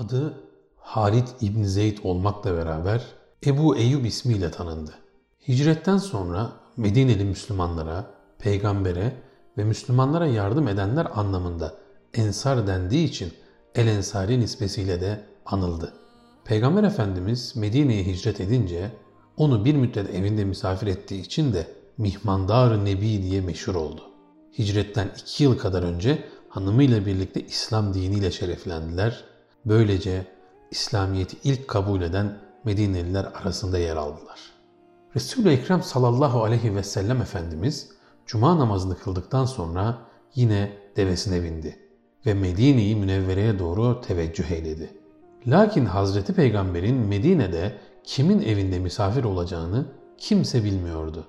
Adı Halid İbn Zeyd olmakla beraber Ebu Eyyub ismiyle tanındı. Hicretten sonra Medineli Müslümanlara, peygambere ve Müslümanlara yardım edenler anlamında Ensar dendiği için El Ensari nispesiyle de anıldı. Peygamber Efendimiz Medine'ye hicret edince onu bir müddet evinde misafir ettiği için de Mihmandar Nebi diye meşhur oldu. Hicretten iki yıl kadar önce hanımıyla birlikte İslam diniyle şereflendiler. Böylece İslamiyet'i ilk kabul eden Medineliler arasında yer aldılar. Resul-i Ekrem sallallahu aleyhi ve sellem Efendimiz cuma namazını kıldıktan sonra yine devesine bindi ve Medine'yi Münevvere'ye doğru teveccüh eyledi. Lakin Hazreti Peygamber'in Medine'de kimin evinde misafir olacağını kimse bilmiyordu.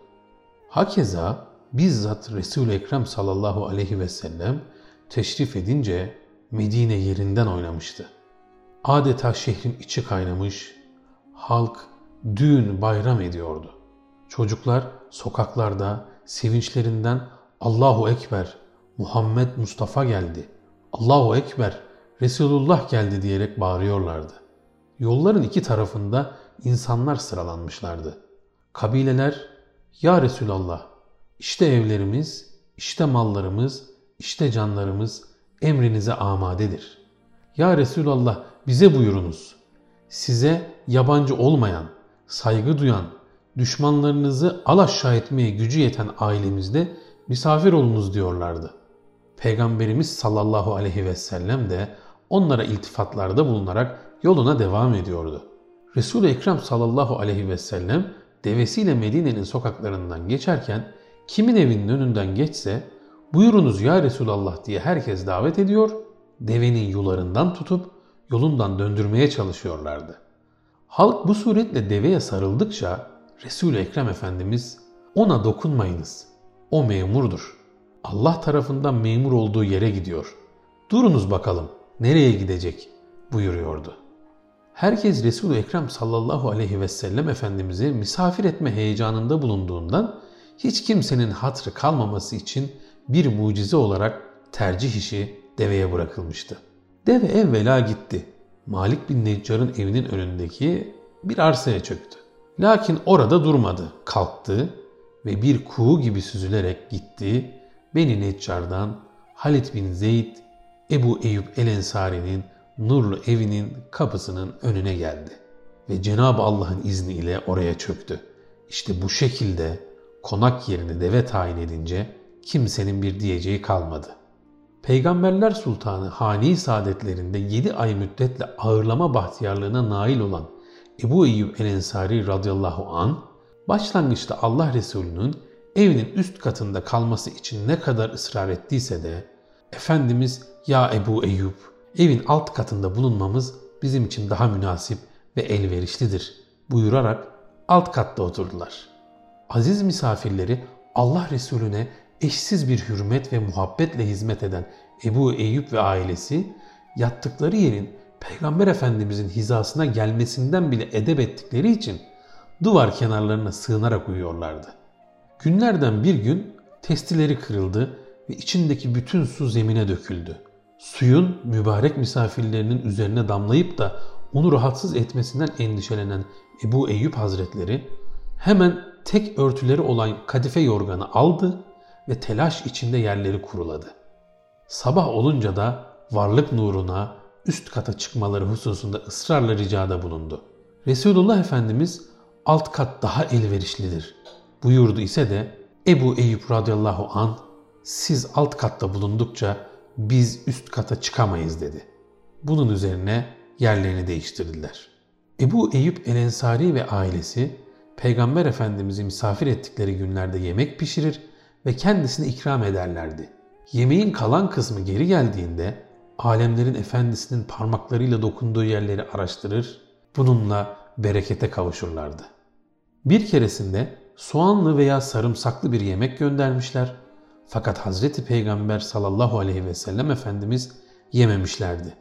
Hakeza bizzat Resul-i Ekrem sallallahu aleyhi ve sellem teşrif edince Medine yerinden oynamıştı. Adeta şehrin içi kaynamış, halk düğün bayram ediyordu. Çocuklar sokaklarda sevinçlerinden Allahu Ekber, Muhammed Mustafa geldi, Allahu Ekber, Resulullah geldi diyerek bağırıyorlardı. Yolların iki tarafında insanlar sıralanmışlardı. Kabileler, Ya Resulallah, işte evlerimiz, işte mallarımız, işte canlarımız emrinize amadedir. Ya Resulallah bize buyurunuz. Size yabancı olmayan, saygı duyan, düşmanlarınızı alaşağı etmeye gücü yeten ailemizde misafir olunuz diyorlardı. Peygamberimiz sallallahu aleyhi ve sellem de onlara iltifatlarda bulunarak yoluna devam ediyordu. Resul-i Ekrem sallallahu aleyhi ve sellem devesiyle Medine'nin sokaklarından geçerken kimin evinin önünden geçse buyurunuz ya Resulallah diye herkes davet ediyor, devenin yularından tutup yolundan döndürmeye çalışıyorlardı. Halk bu suretle deveye sarıldıkça Resul-i Ekrem Efendimiz ona dokunmayınız. O memurdur. Allah tarafından memur olduğu yere gidiyor. Durunuz bakalım nereye gidecek buyuruyordu. Herkes Resul-i Ekrem sallallahu aleyhi ve sellem Efendimiz'i misafir etme heyecanında bulunduğundan hiç kimsenin hatrı kalmaması için bir mucize olarak tercih işi deveye bırakılmıştı. Deve evvela gitti. Malik bin Neccar'ın evinin önündeki bir arsaya çöktü. Lakin orada durmadı. Kalktı ve bir kuğu gibi süzülerek gitti. Beni Neccar'dan Halid bin Zeyd, Ebu Eyüp el-Ensari'nin nurlu evinin kapısının önüne geldi. Ve Cenab-ı Allah'ın izniyle oraya çöktü. İşte bu şekilde konak yerini deve tayin edince kimsenin bir diyeceği kalmadı. Peygamberler Sultanı Hani Saadetlerinde 7 ay müddetle ağırlama bahtiyarlığına nail olan Ebu Eyyub el-Ensari radıyallahu an başlangıçta Allah Resulü'nün evinin üst katında kalması için ne kadar ısrar ettiyse de Efendimiz ya Ebu Eyyub evin alt katında bulunmamız bizim için daha münasip ve elverişlidir buyurarak alt katta oturdular. Aziz misafirleri Allah Resulüne eşsiz bir hürmet ve muhabbetle hizmet eden Ebu Eyyub ve ailesi yattıkları yerin Peygamber Efendimizin hizasına gelmesinden bile edep ettikleri için duvar kenarlarına sığınarak uyuyorlardı. Günlerden bir gün testileri kırıldı ve içindeki bütün su zemine döküldü. Suyun mübarek misafirlerinin üzerine damlayıp da onu rahatsız etmesinden endişelenen Ebu Eyyub Hazretleri hemen tek örtüleri olan kadife yorganı aldı ve telaş içinde yerleri kuruladı. Sabah olunca da varlık nuruna üst kata çıkmaları hususunda ısrarla ricada bulundu. Resulullah Efendimiz alt kat daha elverişlidir buyurdu ise de Ebu Eyüp radıyallahu an siz alt katta bulundukça biz üst kata çıkamayız dedi. Bunun üzerine yerlerini değiştirdiler. Ebu Eyüp El Ensari ve ailesi Peygamber Efendimiz'i misafir ettikleri günlerde yemek pişirir ve kendisine ikram ederlerdi. Yemeğin kalan kısmı geri geldiğinde alemlerin efendisinin parmaklarıyla dokunduğu yerleri araştırır, bununla berekete kavuşurlardı. Bir keresinde soğanlı veya sarımsaklı bir yemek göndermişler fakat Hazreti Peygamber sallallahu aleyhi ve sellem Efendimiz yememişlerdi.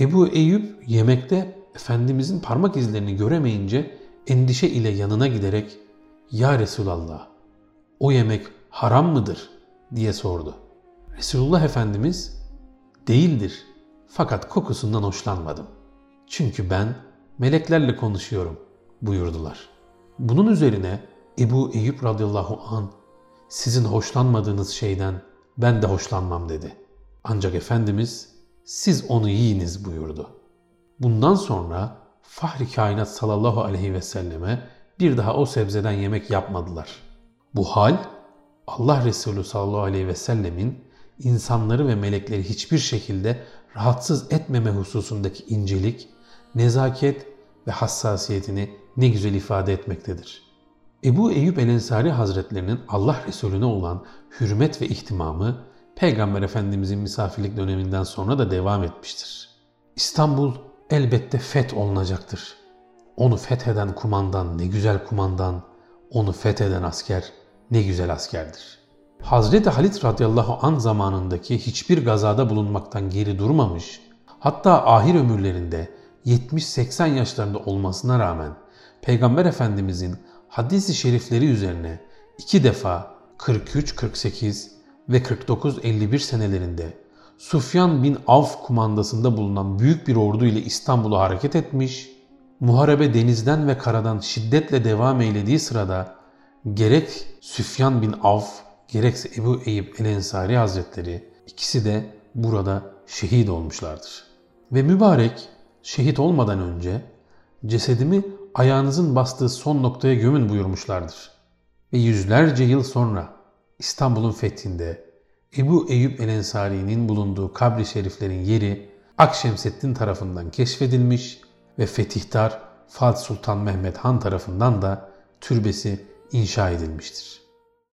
Ebu Eyüp yemekte Efendimizin parmak izlerini göremeyince endişe ile yanına giderek ''Ya Resulallah, o yemek haram mıdır?'' diye sordu. Resulullah Efendimiz ''Değildir fakat kokusundan hoşlanmadım.'' Çünkü ben meleklerle konuşuyorum buyurdular. Bunun üzerine Ebu Eyüp radıyallahu an sizin hoşlanmadığınız şeyden ben de hoşlanmam dedi. Ancak Efendimiz siz onu yiyiniz buyurdu. Bundan sonra Fahri Kainat sallallahu aleyhi ve selleme bir daha o sebzeden yemek yapmadılar. Bu hal Allah Resulü sallallahu aleyhi ve sellemin insanları ve melekleri hiçbir şekilde rahatsız etmeme hususundaki incelik, nezaket ve hassasiyetini ne güzel ifade etmektedir. Ebu Eyyub el-Ensari Hazretlerinin Allah Resulüne olan hürmet ve ihtimamı Peygamber Efendimizin misafirlik döneminden sonra da devam etmiştir. İstanbul elbette feth olunacaktır. Onu fetheden kumandan ne güzel kumandan, onu fetheden asker ne güzel askerdir. Hazreti Halit radıyallahu an zamanındaki hiçbir gazada bulunmaktan geri durmamış, hatta ahir ömürlerinde 70-80 yaşlarında olmasına rağmen Peygamber Efendimizin hadisi şerifleri üzerine iki defa 43-48 ve 49-51 senelerinde Sufyan bin Avf kumandasında bulunan büyük bir ordu ile İstanbul'a hareket etmiş, muharebe denizden ve karadan şiddetle devam eylediği sırada gerek Süfyan bin Avf gerekse Ebu Eyyub el-Ensari Hazretleri ikisi de burada şehit olmuşlardır. Ve mübarek şehit olmadan önce cesedimi ayağınızın bastığı son noktaya gömün buyurmuşlardır. Ve yüzlerce yıl sonra İstanbul'un fethinde Ebu Eyyub el-Ensari'nin bulunduğu kabri şeriflerin yeri Akşemseddin tarafından keşfedilmiş ve fetihtar Fatih Sultan Mehmet Han tarafından da türbesi inşa edilmiştir.